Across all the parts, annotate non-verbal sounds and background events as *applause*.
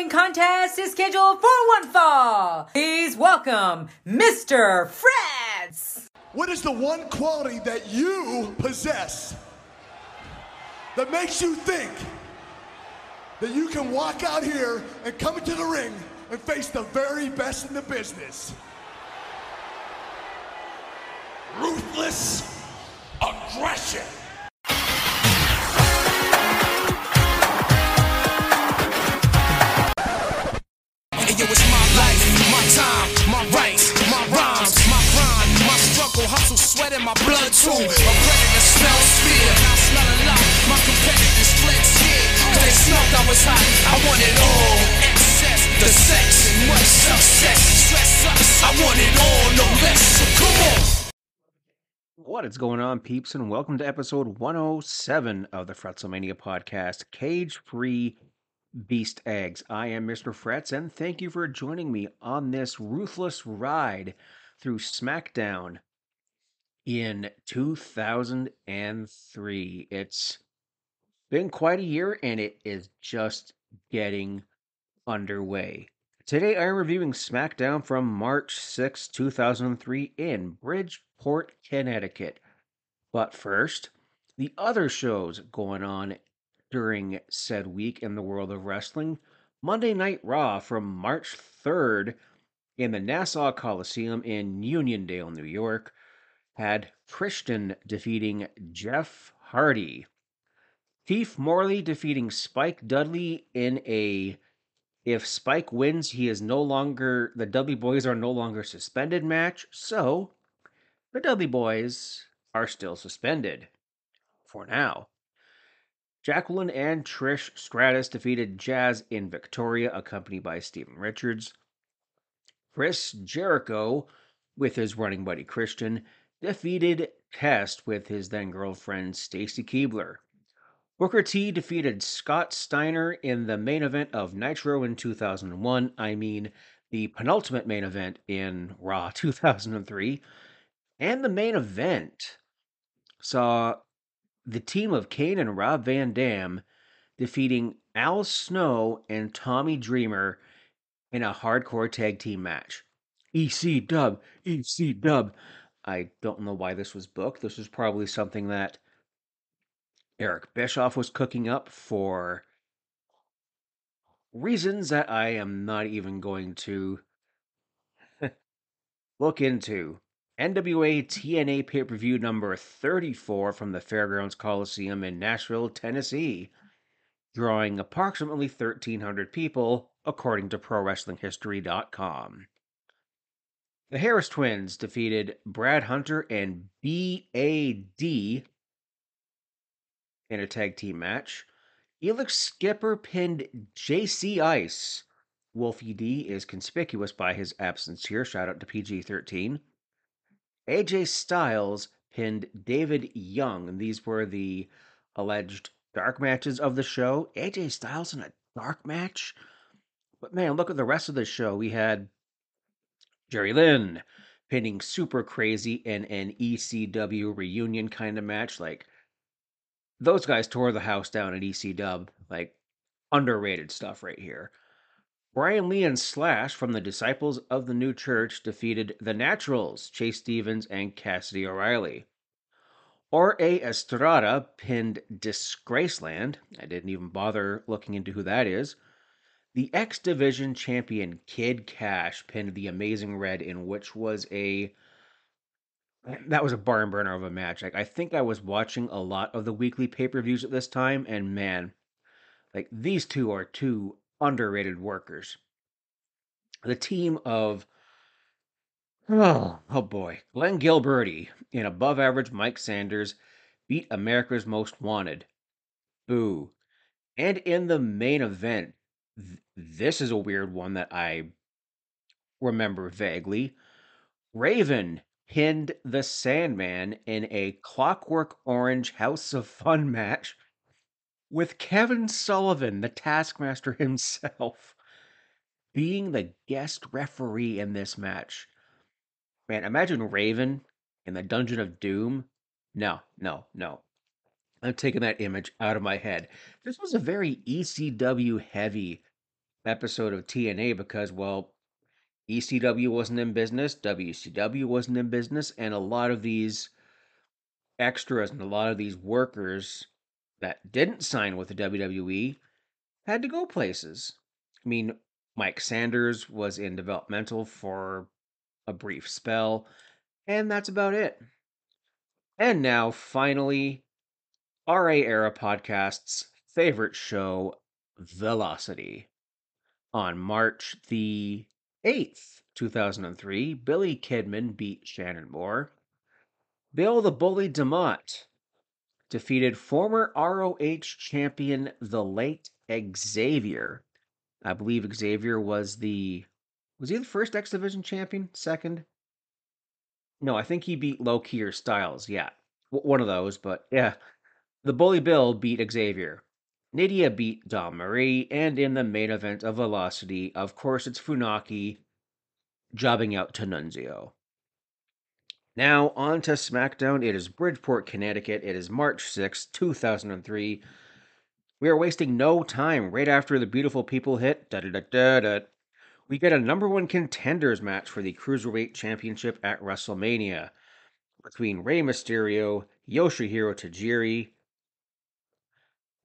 wrestling contest is scheduled for one fall. Please welcome Mr. Fretz. What is the one quality that you possess that makes you think that you can walk out here and come into the ring and face the very best in the business? Ruthless aggression. Yo, it's my life, my time, my rights, my rhymes, my grind, my struggle, hustle, sweat in my blood too. A predator smells fear, I smell a lot. My competitors fled cause they I was hot. I want it all, excess, the sex, and much success. Stress I want it all, no less. So come on. What is going on, peeps, and welcome to episode 107 of the Fretzlemania podcast, Cage Free Beast Eggs. I am Mr. Fretz, and thank you for joining me on this ruthless ride through SmackDown in 2003. It's been quite a year, and it is just getting underway. Today, I'm reviewing SmackDown from March 6, 2003, in Bridgeport, Connecticut. But first, the other shows going on during said week in the world of wrestling. Monday Night Raw from March 3rd in the Nassau Coliseum in Uniondale, New York, had Christian defeating Jeff Hardy. Keith Morley defeating Spike Dudley in a if Spike wins, he is no longer the Dudley Boys are no longer suspended match, so the Dudley Boys are still suspended for now. Jacqueline and Trish Stratus defeated Jazz in Victoria, accompanied by Steven Richards. Chris Jericho, with his running buddy Christian, defeated Test with his then girlfriend Stacy Keibler. Booker T defeated Scott Steiner in the main event of Nitro in 2001. I mean, the penultimate main event in Raw *laughs* 2003. And the main event saw the team of Kane and Rob Van Dam defeating Al Snow and Tommy Dreamer in a hardcore tag team match. EC dub, EC dub. I don't know why this was booked. This was probably something that Eric Bischoff was cooking up for reasons that I am not even going to *laughs* look into. NWA TNA pay per view number 34 from the Fairgrounds Coliseum in Nashville, Tennessee, drawing approximately 1,300 people, according to ProWrestlingHistory.com. The Harris twins defeated Brad Hunter and BAD in a tag team match. Elix Skipper pinned JC Ice. Wolfie D is conspicuous by his absence here. Shout out to PG 13. AJ Styles pinned David Young, and these were the alleged dark matches of the show. AJ Styles in a dark match? But man, look at the rest of the show. We had Jerry Lynn pinning Super Crazy in an ECW reunion kind of match. Like, those guys tore the house down at ECW. Like, underrated stuff right here. Brian Lee and Slash from the Disciples of the New Church defeated the Naturals, Chase Stevens and Cassidy O'Reilly. Or-A Estrada pinned Disgraceland. I didn't even bother looking into who that is. The X Division champion Kid Cash pinned the Amazing Red in which was a that was a barn burner of a match. Like I think I was watching a lot of the weekly pay-per-views at this time and man, like these two are two underrated workers. The team of oh, oh boy, Glenn Gilberti and above average Mike Sanders beat America's Most Wanted. Boo. And in the main event, th- this is a weird one that I remember vaguely. Raven pinned the Sandman in a Clockwork Orange House of Fun *laughs* match with Kevin Sullivan, the Taskmaster *laughs* himself, being the guest referee in this match. Man, imagine Raven in the Dungeon of Doom. No, no, no. I'm taking that image out of my head. This was a very ECW heavy episode of TNA because, well, ECW wasn't in business, WCW wasn't in business, and a lot of these extras and a lot of these workers that didn't sign with the WWE had to go places. I mean, Mike Sanders was in developmental for a brief spell, and that's about it. And now, finally, RA Era Podcast's favorite show, Velocity. On March the 8th, 2003, Billy Kidman beat Shannon Moore. Bill the Bully DeMott defeated former ROH champion the late Xavier. I believe Xavier was the was he the first X Division champion? Second? No, I think he beat Low or Styles. Yeah, w- one of those. But yeah, the Bully Bill beat Xavier. Nidia beat Dawn Marie, and in the main event of Velocity, of course, it's Funaki jobbing out to Nunzio. Now, on to SmackDown. It is Bridgeport, Connecticut. It is March 6, 2003. We are wasting no time right after the beautiful people hit. Da da da da. We get a number one contenders match for the Cruiserweight Championship at WrestleMania between Rey Mysterio, Yoshihiro Tajiri,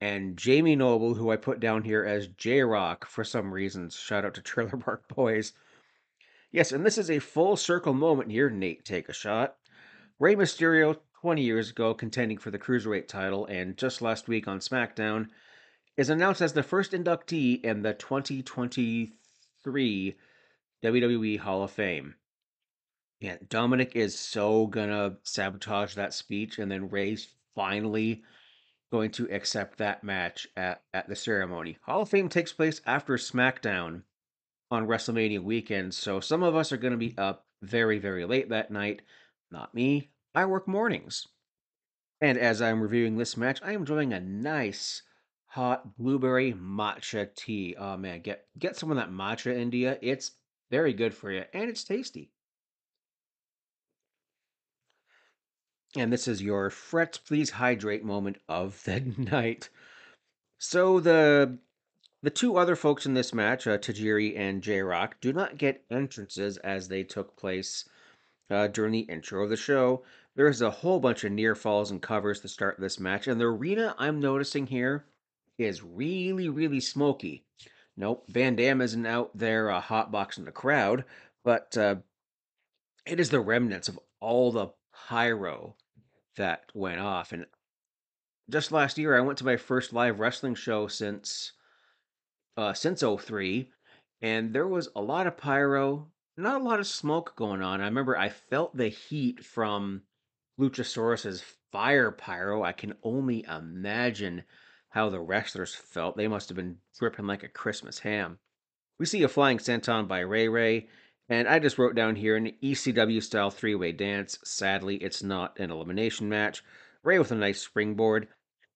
and Jamie Noble, who I put down here as J Rock for some reasons. Shout out to Trailer Park *laughs* Boys. Yes, and this is a full circle moment here. Nate, take a shot. Rey Mysterio, 20 years ago, contending for the Cruiserweight title, and just last week on SmackDown, is announced as the first inductee in the 2023 WWE Hall of Fame. Yeah, Dominic is so gonna sabotage that speech, and then Rey's finally going to accept that match at, at the ceremony. Hall of Fame takes place after SmackDown on WrestleMania weekend, so some of us are going to be up very, very late that night. Not me. I work mornings. And as I'm reviewing this match, I am enjoying a nice hot blueberry matcha tea. Oh man, get get some of that matcha, India. It's very good for you and it's tasty. And this is your Fretz please hydrate moment of the *laughs* night. So the the two other folks in this match, uh, Tajiri and J Rock, do not get entrances as they took place uh, during the intro of the show. There's a whole bunch of near falls and covers to start this match, and the arena I'm noticing here is really, really smoky. Nope, Van Dam isn't out there uh, hotboxing the crowd, but uh, it is the remnants of all the pyro that went off. And just last year, I went to my first live wrestling show since uh, since 03, and there was a lot of pyro, not a lot of smoke going on. I remember I felt the heat from Luchasaurus's fire pyro. I can only imagine how the wrestlers felt. They must have been dripping like a Christmas ham. We see a flying senton by Rey Rey, and I just wrote down here an ECW style three way dance. Sadly, it's not an elimination match. Rey with a nice springboard,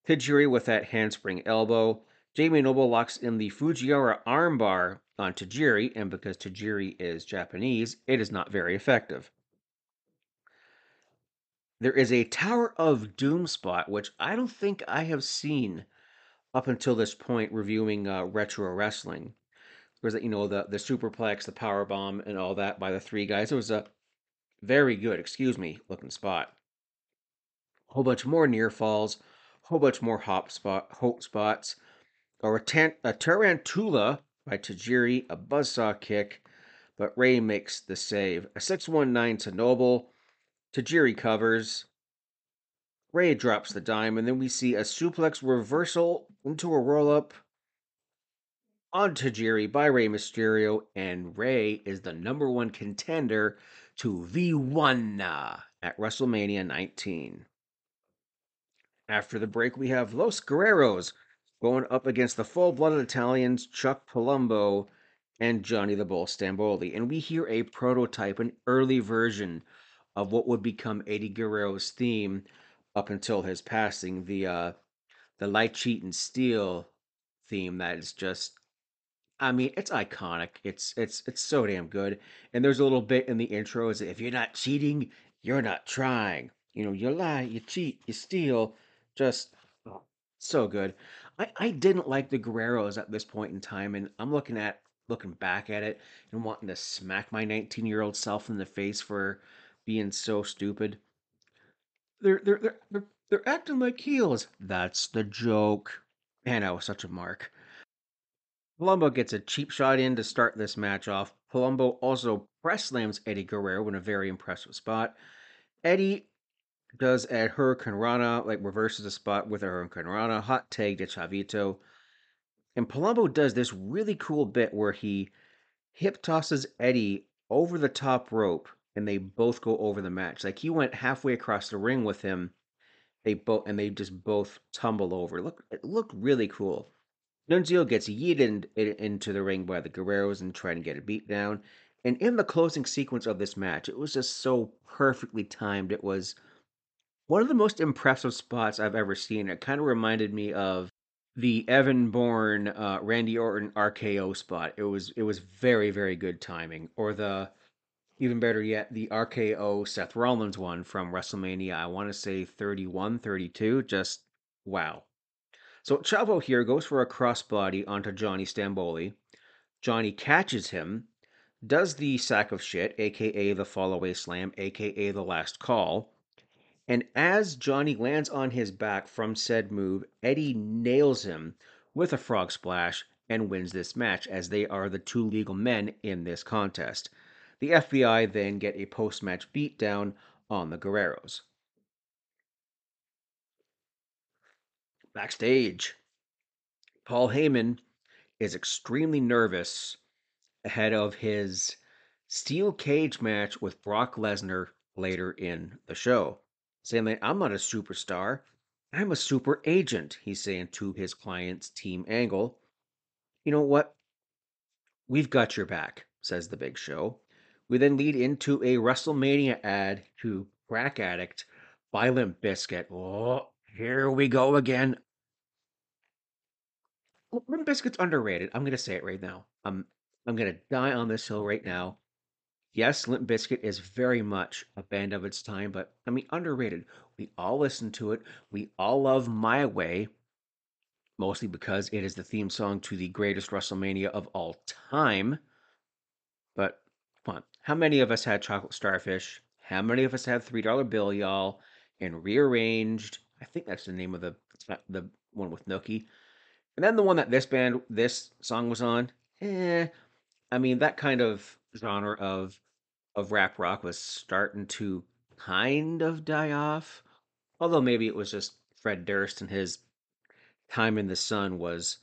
Tajiri with that handspring elbow. Jamie Noble locks in the Fujiwara armbar on Tajiri, and because Tajiri is Japanese, it is not very effective. There is a Tower of Doom spot, which I don't think I have seen up until this point reviewing uh, retro wrestling. There's that, you know the the superplex, the power bomb, and all that by the three guys. It was a very good, excuse me, looking spot. A whole bunch more near falls, a whole bunch more hop spot hope spots or a, tan- a tarantula by Tajiri, a buzzsaw kick, but Rey makes the save. A 619 to Noble. Tajiri covers. Rey drops the dime, and then we see a suplex reversal into a roll up on Tajiri by Rey Mysterio, and Rey is the number one contender to V1 at WrestleMania 19. After the break, we have Los Guerreros going up against the full blooded Italians, Chuck Palumbo and Johnny the Bull Stamboli. And we hear a prototype, an early version of what would become Eddie Guerrero's theme up until his passing, the uh the light cheat and steal theme that is just I mean, it's iconic. It's it's it's so damn good. And there's a little bit in the intro is if you're not cheating, you're not trying. You know, you lie, you cheat, you steal. Just oh, so good. I, I didn't like the Guerreros at this point in time, and I'm looking at looking back at it and wanting to smack my 19 year old self in the face for being so stupid. They're they're they're they're, they're acting like heels. That's the joke. Man, I was such a mark. Palumbo gets a cheap shot in to start this match off. Palumbo also press slams Eddie Guerrero in a very impressive spot. Eddie does a Hurricane Rana, like reverses the spot with a Hurricane hot tag to Chavito. And Palumbo does this really cool bit where he hip tosses Eddie over the top rope and they both go over the match. Like he went halfway across the ring with him. They both and they just both tumble over. Look, it looked really cool. Nunzio gets yeeted in, into the ring by the Guerreros and trying to get a beat down. And in the closing sequence of this match, it was just so perfectly timed. It was one of the most impressive spots I've ever seen. It kind of reminded me of the Evan Bourne uh, Randy Orton RKO spot. It was it was very very good timing. Or the even better yet, the RKO Seth Rollins one from WrestleMania. I want to say 31, 32. Just wow. So Chavo here goes for a crossbody onto Johnny Stamboli. Johnny catches him, does the sack of shit, aka the fallaway slam, aka the last call and as Johnny lands on his back from said move, Eddie nails him with a frog splash and wins this match as they are the two legal men in this contest. The FBI then get a post match beatdown on the Guerreros. Backstage, Paul Heyman is extremely nervous ahead of his steel cage match with Brock Lesnar later in the show saying I'm not a superstar. I'm a super agent, he's saying to his client's team angle. You know what? We've got your back, says the big show. We then lead into a WrestleMania ad to Crack Addict Limp Bizkit. Oh, here we go again. Limp Bizkit's underrated. I'm gonna say it right now. I'm I'm gonna die on this hill right now. Yes, Limp Bizkit is very much a band of its time, but I mean underrated. We all listen to it. We all love My Way, mostly because it is the theme song to the greatest WrestleMania of all time. But come on, how many of us had Chocolate Starfish? How many of us had Three Dollar Bill, y'all? And rearranged. I think that's the name of the the one with Nookie. And then the one that this band, this song was on. Eh, I mean that kind of genre of of rap rock was starting to kind of die off. Although maybe it was just Fred Durst and his time in the sun was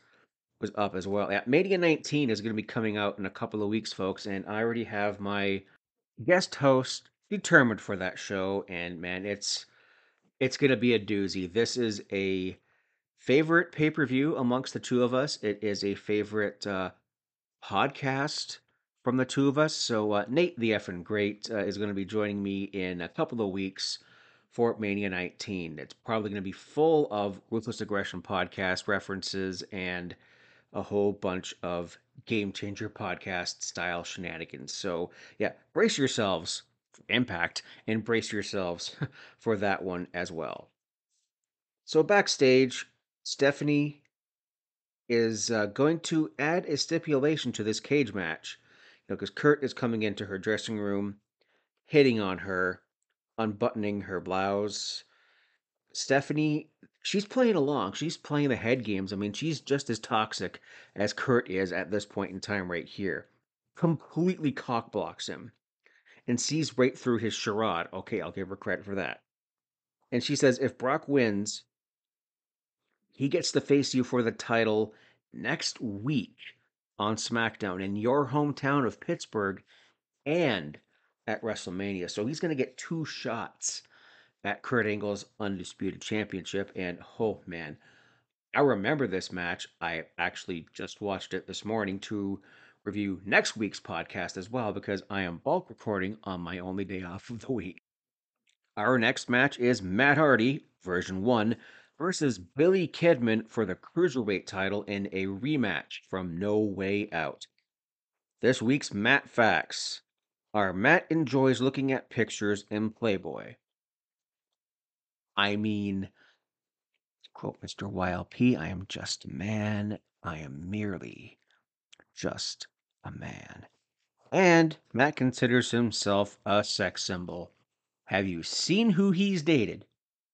was up as well. Yeah, Mania 19 is going to be coming out in a couple of weeks, folks, and I already have my guest host determined for that show. And man, it's it's going to be a doozy. This is a favorite pay per view amongst the two of us. It is a favorite uh, podcast from the two of us. So uh, Nate the effing great uh, is going to be joining me in a couple of weeks for Mania 19. It's probably going to be full of Ruthless Aggression podcast references and a whole bunch of game changer podcast style shenanigans. So yeah, brace yourselves impact and brace yourselves *laughs* for that one as well. So backstage, Stephanie is uh, going to add a stipulation to this cage match know, because Kurt is coming into her dressing room, hitting on her, unbuttoning her blouse. Stephanie, she's playing along. She's playing the head games. I mean, she's just as toxic as Kurt is at this point in time right here. Completely cockblocks him and sees right through his charade. Okay, I'll give her credit for that. And she says if Brock wins, he gets to face you for the title next week on SmackDown in your hometown of Pittsburgh and at WrestleMania. So he's going to get two shots at Kurt Angle's Undisputed Championship. And oh man, I remember this match. I actually just watched it this morning to review next week's podcast as well because I am bulk recording on my only day off of the week. Our next match is Matt Hardy, version 1, versus Billy Kidman for the Cruiserweight title in a rematch from No Way Out. This week's Matt Facts are Matt enjoys looking at pictures in Playboy. I mean, quote Mr. YLP, I am just a man. I am merely just a man. And Matt considers himself a sex symbol. Have you seen who he's dated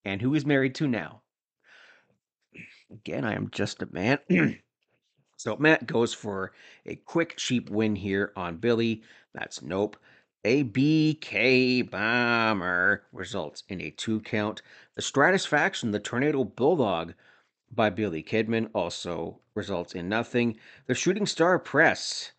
and who he's married to now? Again, I am just a man. *clears throat* so Matt goes for a quick, cheap win here on Billy. That's nope. A BK bomber results in a two count. The Stratusfaction, the Tornado Bulldog by Billy Kidman, also results in nothing. The Shooting Star Press,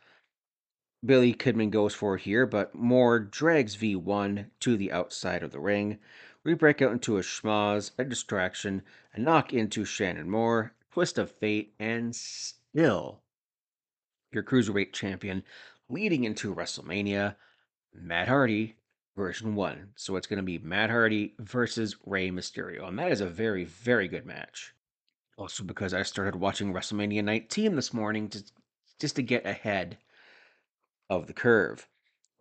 Billy Kidman goes for here, but Moore drags V1 to the outside of the ring. We break out into a schmoz, a distraction, a knock into Shannon Moore, twist of fate, and still your cruiserweight champion leading into WrestleMania. Matt Hardy version 1. So it's going to be Matt Hardy versus Rey Mysterio. And that is a very, very good match. Also, because I started watching WrestleMania 19 this morning to, just to get ahead of the curve.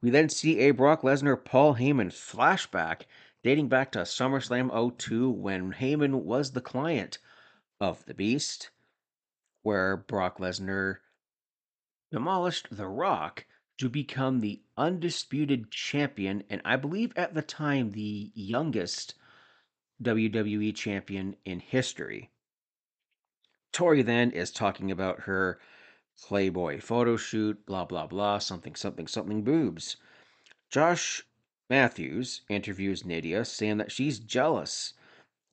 We then see a Brock Lesnar Paul Heyman flashback dating back to SummerSlam 02 when Heyman was the client of the Beast, where Brock Lesnar demolished The Rock to become the undisputed champion, and I believe at the time the youngest WWE champion in history. Tori then is talking about her Playboy photo shoot, blah, blah, blah, something, something, something boobs. Josh Mathews interviews Nidia, saying that she's jealous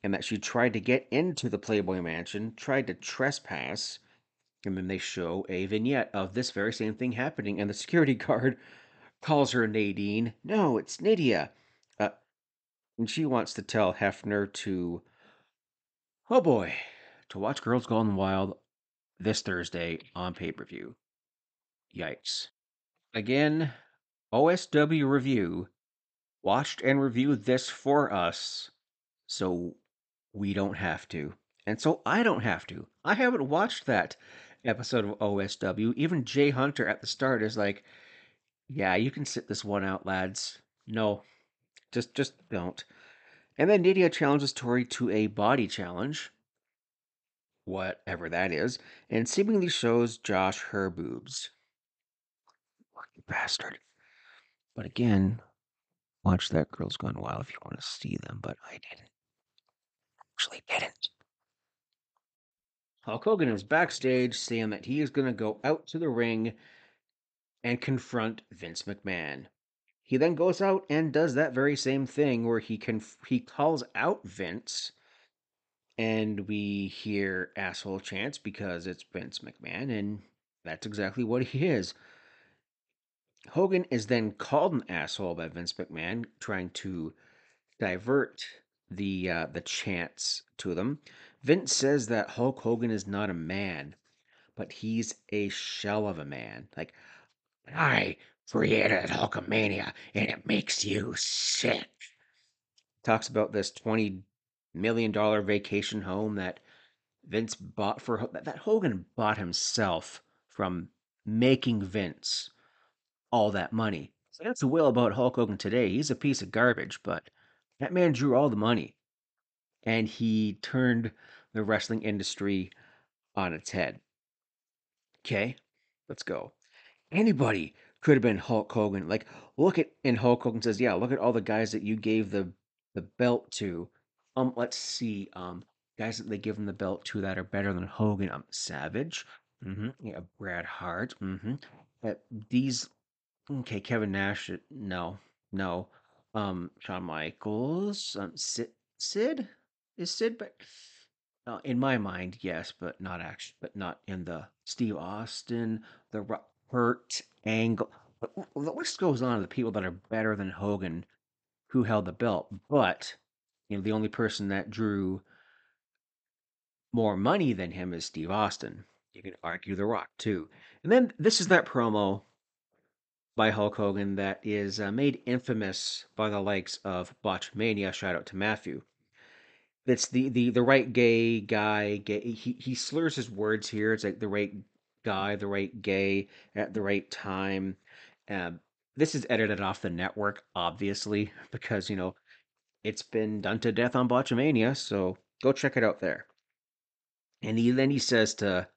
and that she tried to get into the Playboy Mansion, tried to trespass, and then they show a vignette of this very same thing happening, and the security *laughs* guard calls her Nadine. No, it's Nidia. Uh, and she wants to tell Hefner to, oh boy, to watch Girls Gone Wild this Thursday on pay per view. Yikes. Again, OSW Review watched and reviewed this for us so we don't have to. And so I don't have to. I haven't watched that episode of OSW. Even Jay Hunter at the start is like, "Yeah, you can sit this one out, lads. No, just just don't." And then Nidia challenges Tori to a body challenge, whatever that is, and seemingly shows Josh her boobs. Bastard. But again, watch that Girls Gone Wild if you want to see them, but I didn't. Actually, didn't. Hulk Hogan is backstage saying that he is going to go out to the ring and confront Vince McMahon. He then goes out and does that very same thing where he can he calls out Vince and we hear asshole chants because it's Vince McMahon and that's exactly what he is. Hogan is then called an asshole by Vince McMahon trying to divert the uh, the chants to them. Vince says that Hulk Hogan is not a man, but he's a shell of a man. Like, I created Hulkamania and it makes you sick. Talks about this $20 million vacation home that Vince bought for, that Hogan bought himself from making Vince all that money. So that's the will about Hulk Hogan today. He's a piece of garbage, but that man drew all the money and he turned the wrestling industry on its head. Okay, let's go. Anybody could have been Hulk Hogan. Like, look at and Hulk Hogan says, "Yeah, look at all the guys that you gave the the belt to." Um, let's see. Um, guys that they give him the belt to that are better than Hogan. Um, Savage. Mm-hmm. Yeah, Bret Hart. Mm-hmm. Uh, these. Okay, Kevin Nash. No, no. Um, Shawn Michaels. Um, Sid. Sid is Sid, but uh, in my mind, yes, but not actually, but not in the Steve Austin, the rock Kurt Angle. The list goes on of the people that are better than Hogan, who held the belt. But you know, the only person that drew more money than him is Steve Austin. You can argue The Rock too. And then this is that promo by Hulk Hogan that is uh, made infamous by the likes of Botchamania. Shout out to Maffew it's the the the right gay guy. Gay, he he slurs his words here. It's like the right guy, the right gay at the right time. Um, this is edited off the network, obviously, *laughs* because you know it's been done to death on Botchamania. So go check it out there. And he then he says to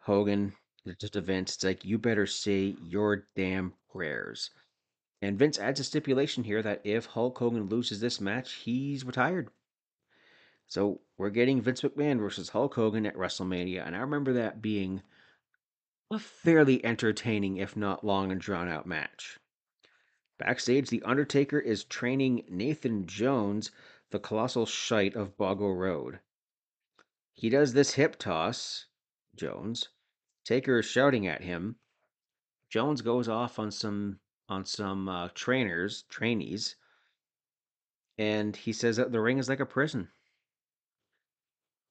Hogan, just Vince, it's like, you better say your damn prayers. And Vince adds a stipulation here that if Hulk Hogan loses this match, he's retired. So we're getting Vince McMahon versus Hulk Hogan at WrestleMania. And I remember that being a fairly entertaining, if not long and drawn out match. Backstage, The Undertaker is training Nathan Jones, the colossal shite of Boggo Road. He does this hip toss, Jones. Taker is shouting at him. Jones goes off on some on some uh, trainers, trainees, and he says that the ring is like a prison.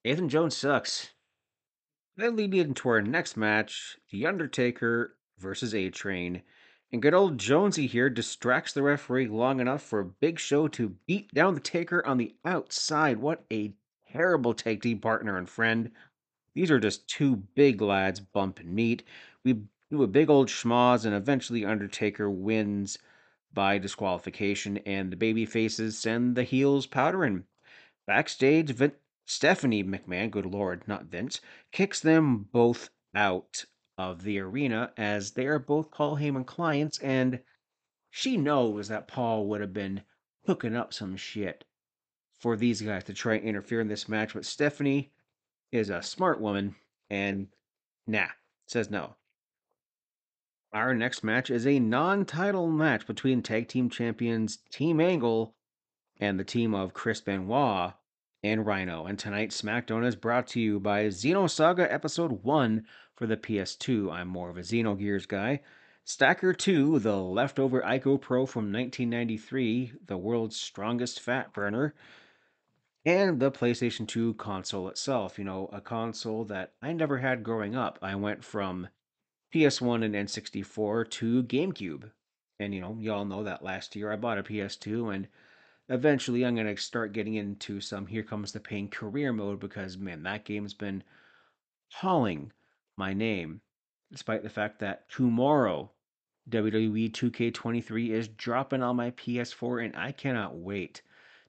Nathan Jones sucks. That leads into our next match The Undertaker versus A Train. And good old Jonesy here distracts the referee long enough for Big Show to beat down the Taker on the outside. What a terrible tag team partner and friend. These are just two big lads bumping meat. We do a big old schmoz, and eventually Undertaker wins by disqualification, and the baby faces send the heels powdering. Backstage, Vin- Stephanie McMahon, good lord, not Vince, kicks them both out of the arena as they are both Paul Heyman clients, and she knows that Paul would have been hooking up some shit for these guys to try and interfere in this match, but Stephanie is a smart woman and nah, says no. Our next match is a non title match between tag team champions Team Angle and the team of Chris Benoit and Rhino. And tonight's SmackDown is brought to you by Xenosaga Episode 1 for the PS2. I'm more of a Xenogears guy. Stacker 2, the leftover Ico Pro from 1993, the world's strongest fat burner. And the PlayStation 2 console itself, you know, a console that I never had growing up. I went from PS1 and N64 to GameCube. And, you know, y'all know that last year I bought a PS2 and eventually I'm going to start getting into some Here Comes the Pain career mode because, man, that game's been hauling my name, despite the fact that tomorrow WWE 2K23 is dropping on my PS4 and I cannot wait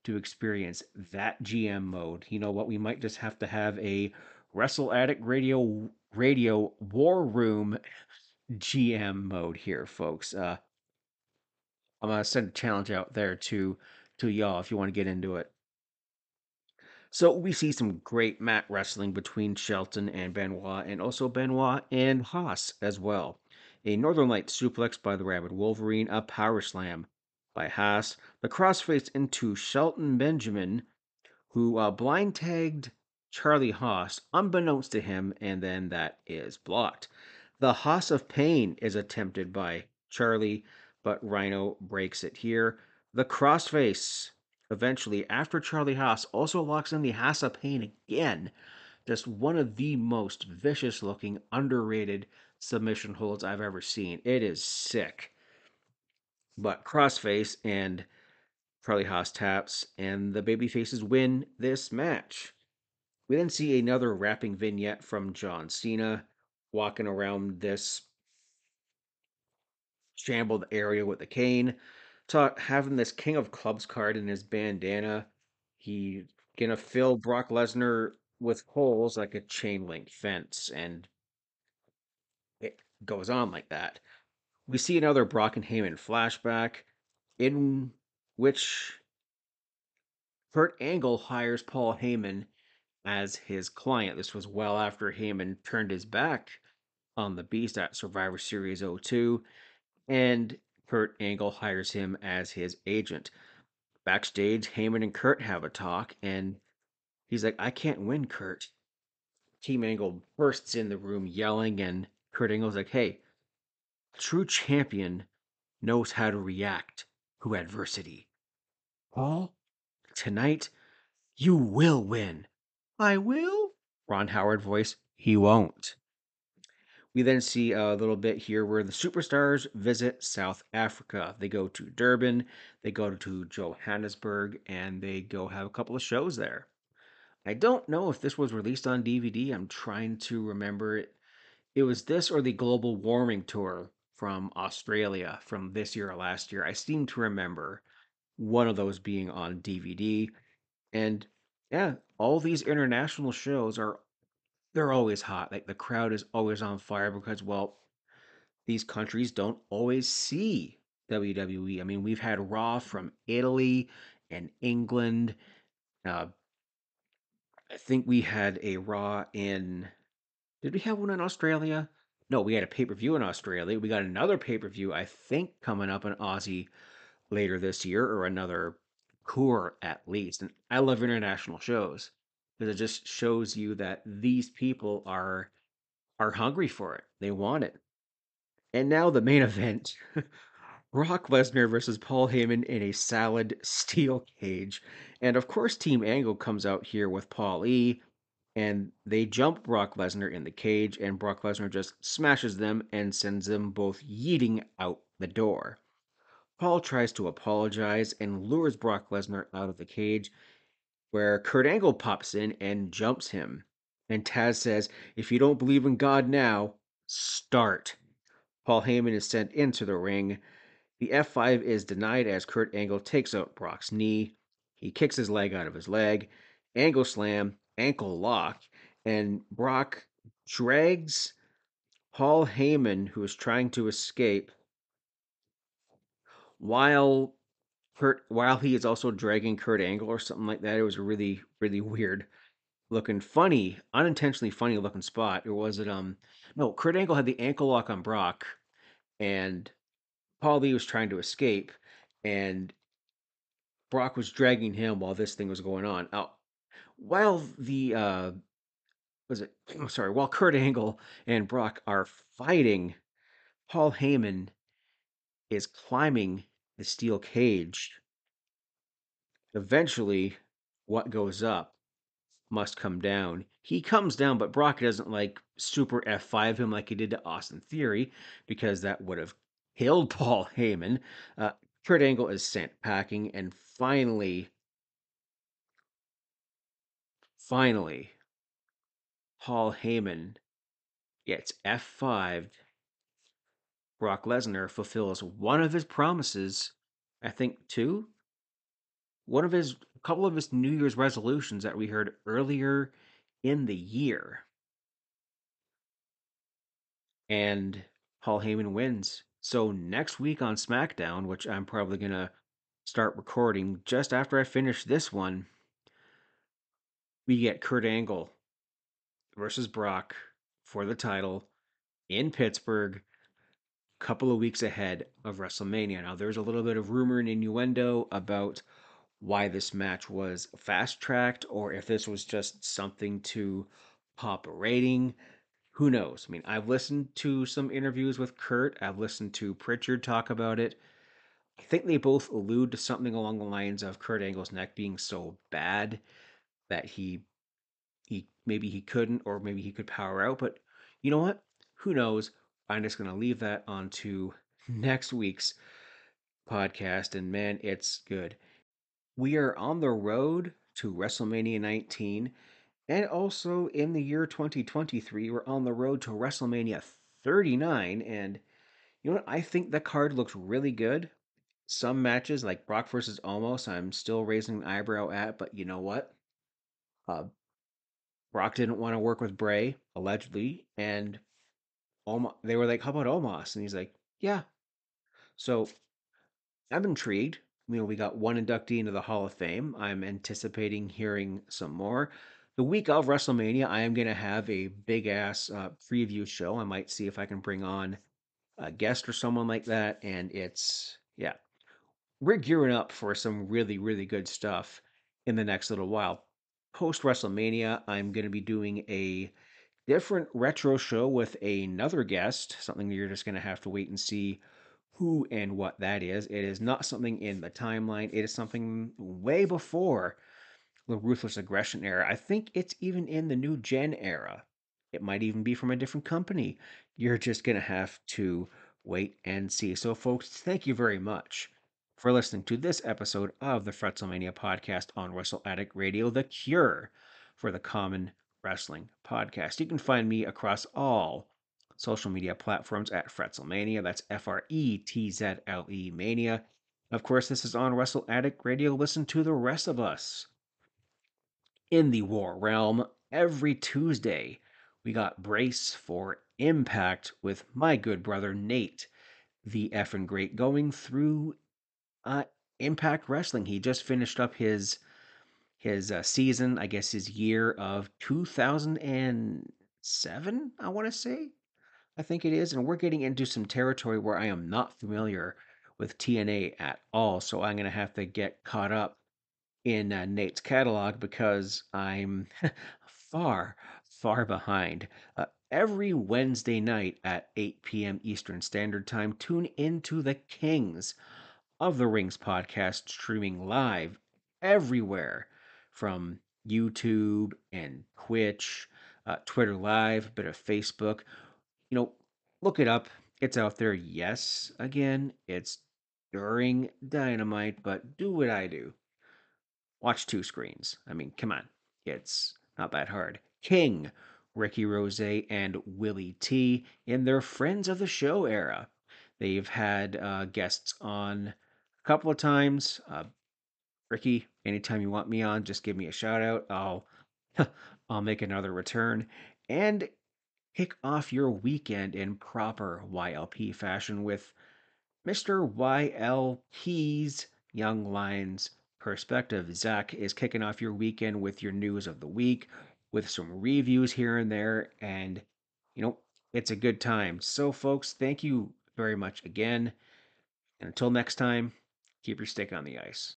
to experience that GM mode. You know what? We might just have to have a Wrestle Addict Radio Radio War Room GM mode here, folks. Uh, I'm gonna send a challenge out there to to y'all if you want to get into it. So we see some great mat wrestling between Shelton and Benoit, and also Benoit and Haas as well. A Northern Light suplex by the Rabid Wolverine, a power slam by Haas, the crossface into Shelton Benjamin, who uh, blind tagged Charlie Haas, unbeknownst to him, and then that is blocked. The Haas of Pain is attempted by Charlie, but Rhino breaks it here. The crossface, eventually, after Charlie Haas, also locks in the Haas of Pain again. Just one of the most vicious looking, underrated submission holds I've ever seen. It is sick. But crossface and Charlie Haas taps, and the baby faces win this match. We then see another rapping vignette from John Cena walking around this shambled area with a cane, ta- having this King of Clubs card in his bandana. He gonna fill Brock Lesnar with holes like a chain link fence, and it goes on like that. We see another Brock and Heyman flashback in which Kurt Angle hires Paul Heyman as his client. This was well after Heyman turned his back on the Beast at Survivor Series 02, and Kurt Angle hires him as his agent. Backstage, Heyman and Kurt have a talk, and he's like, I can't win, Kurt. Team Angle bursts in the room yelling, and Kurt Angle's like, hey, a true champion knows how to react to adversity. Paul, tonight, you will win. I will? Ron Howard voice, he won't. We then see a little bit here where the superstars visit South Africa. They go to Durban, they go to Johannesburg, and they go have a couple of shows there. I don't know if this was released on DVD. I'm trying to remember it. It was this or the Global Warming Tour from Australia from this year or last year. I seem to remember one of those being on DVD. And yeah, all these international shows are they're always hot. Like the crowd is always on fire because, well, these countries don't always see WWE. I mean, we've had Raw from Italy and England. Uh, I think we had a Raw in. Did we have one in Australia? No, we had a pay per view in Australia. We got another pay per view, I think, coming up in Aussie later this year, or another tour at least. And I love international shows because it just shows you that these people are are hungry for it. They want it. And now the main *laughs* event. Brock Lesnar versus Paul Heyman in a salad steel cage. And of course, Team Angle comes out here with Paul E. And they jump Brock Lesnar in the cage, and Brock Lesnar just smashes them and sends them both yeeting out the door. Paul tries to apologize and lures Brock Lesnar out of the cage, where Kurt Angle pops in and jumps him. And Taz says, If you don't believe in God now, start. Paul Heyman is sent into the ring. The F5 is denied as Kurt Angle takes out Brock's knee. He kicks his leg out of his leg. Angle slam, ankle lock, and Brock drags Paul Heyman, who is trying to escape, while Kurt, while he is also dragging Kurt Angle or something like that. It was a really, really weird looking, funny, unintentionally funny looking spot. Or was it um no, Kurt Angle had the ankle lock on Brock, and Paul Lee was trying to escape, and Brock was dragging him while this thing was going on. Now, while the uh was it oh, sorry, while Kurt Angle and Brock are fighting, Paul Heyman is climbing the steel cage. Eventually, what goes up must come down. He comes down, but Brock doesn't like super F5 him like he did to Austin Theory because that would have killed *laughs* Paul Heyman. Uh, Kurt Angle is sent packing, and finally, finally, Paul Heyman gets F5'd. Brock Lesnar fulfills one of his promises, I think two, one of his, a couple of his New Year's resolutions that we heard earlier in the year. And Paul Heyman wins. So next week on SmackDown, which I'm probably going to start recording just after I finish this one, we get Kurt Angle versus Brock for the title in Pittsburgh, a couple of weeks ahead of WrestleMania. Now, there's a little bit of rumor and innuendo about why this match was fast tracked or if this was just something to pop a rating. Who knows? I mean, I've listened to some interviews with Kurt, I've listened to Pritchard talk about it. I think they both allude to something along the lines of Kurt Angle's neck being so bad that he he maybe he couldn't or maybe he could power out, but you know what? Who knows? I'm just going to leave that on to *laughs* next week's podcast and man, it's good. We are on the road to WrestleMania 19 and also in the year 2023 we're on the road to WrestleMania 39 and you know what? I think the card looks really good. Some matches like Brock versus Omos I'm still raising an eyebrow at, but you know what? Uh, Brock didn't want to work with Bray, allegedly, and Omos, they were like, "How about Omos?" And he's like, "Yeah." So I'm intrigued. You know, we got one inductee into the Hall of Fame. I'm anticipating hearing some more. The week of WrestleMania, I am going to have a big ass uh, preview show. I might see if I can bring on a guest or someone like that. And it's, yeah, we're gearing up for some really, really good stuff in the next little while post WrestleMania, I'm going to be doing a different retro show with another guest, something you're just going to have to wait and see who and what that is. It is not something in the timeline, it is something way before the Ruthless Aggression era. I think it's even in the New Gen era. It might even be from a different company. You're just going to have to wait and see. So, folks, thank you very much for listening to this episode of the Fretzlemania podcast on Wrestle Addict Radio, the cure for the common wrestling podcast. You can find me across all social media platforms at Fretzlemania. That's F R E T Z L E Mania. Of course, this is on Wrestle Addict Radio. Listen to the rest of us in the war realm every Tuesday we got Brace for Impact with my good brother Nate, the effing great, going through uh, Impact Wrestling. He just finished up his his uh, season, I guess his year of 2007, I want to say. I think it is. And we're getting into some territory where I am not familiar with TNA at all. So I'm going to have to get caught up in uh, Nate's catalog because I'm *laughs* far, far behind. Uh, every Wednesday night at 8 p.m. Eastern Standard Time, tune into the Kings of the Rings podcast, streaming live everywhere from YouTube and Twitch, uh, Twitter Live, a bit of Facebook. You know, look it up. It's out there. Yes, again, it's during Dynamite, but do what I do. Watch two screens. I mean, come on. It's not that hard. King, Ricky Rose, and Willie T in their Friends of the Show era. They've had uh, guests on a couple of times. Uh, Ricky, anytime you want me on, just give me a shout out. I'll *laughs* I'll make another return and kick off your weekend in proper YLP fashion with Mr. YLP's Young Lions perspective. Zach is kicking off your weekend with your news of the week, with some reviews here and there, and you know, it's a good time. So, folks, thank you very much again. And until next time, keep your stick on the ice.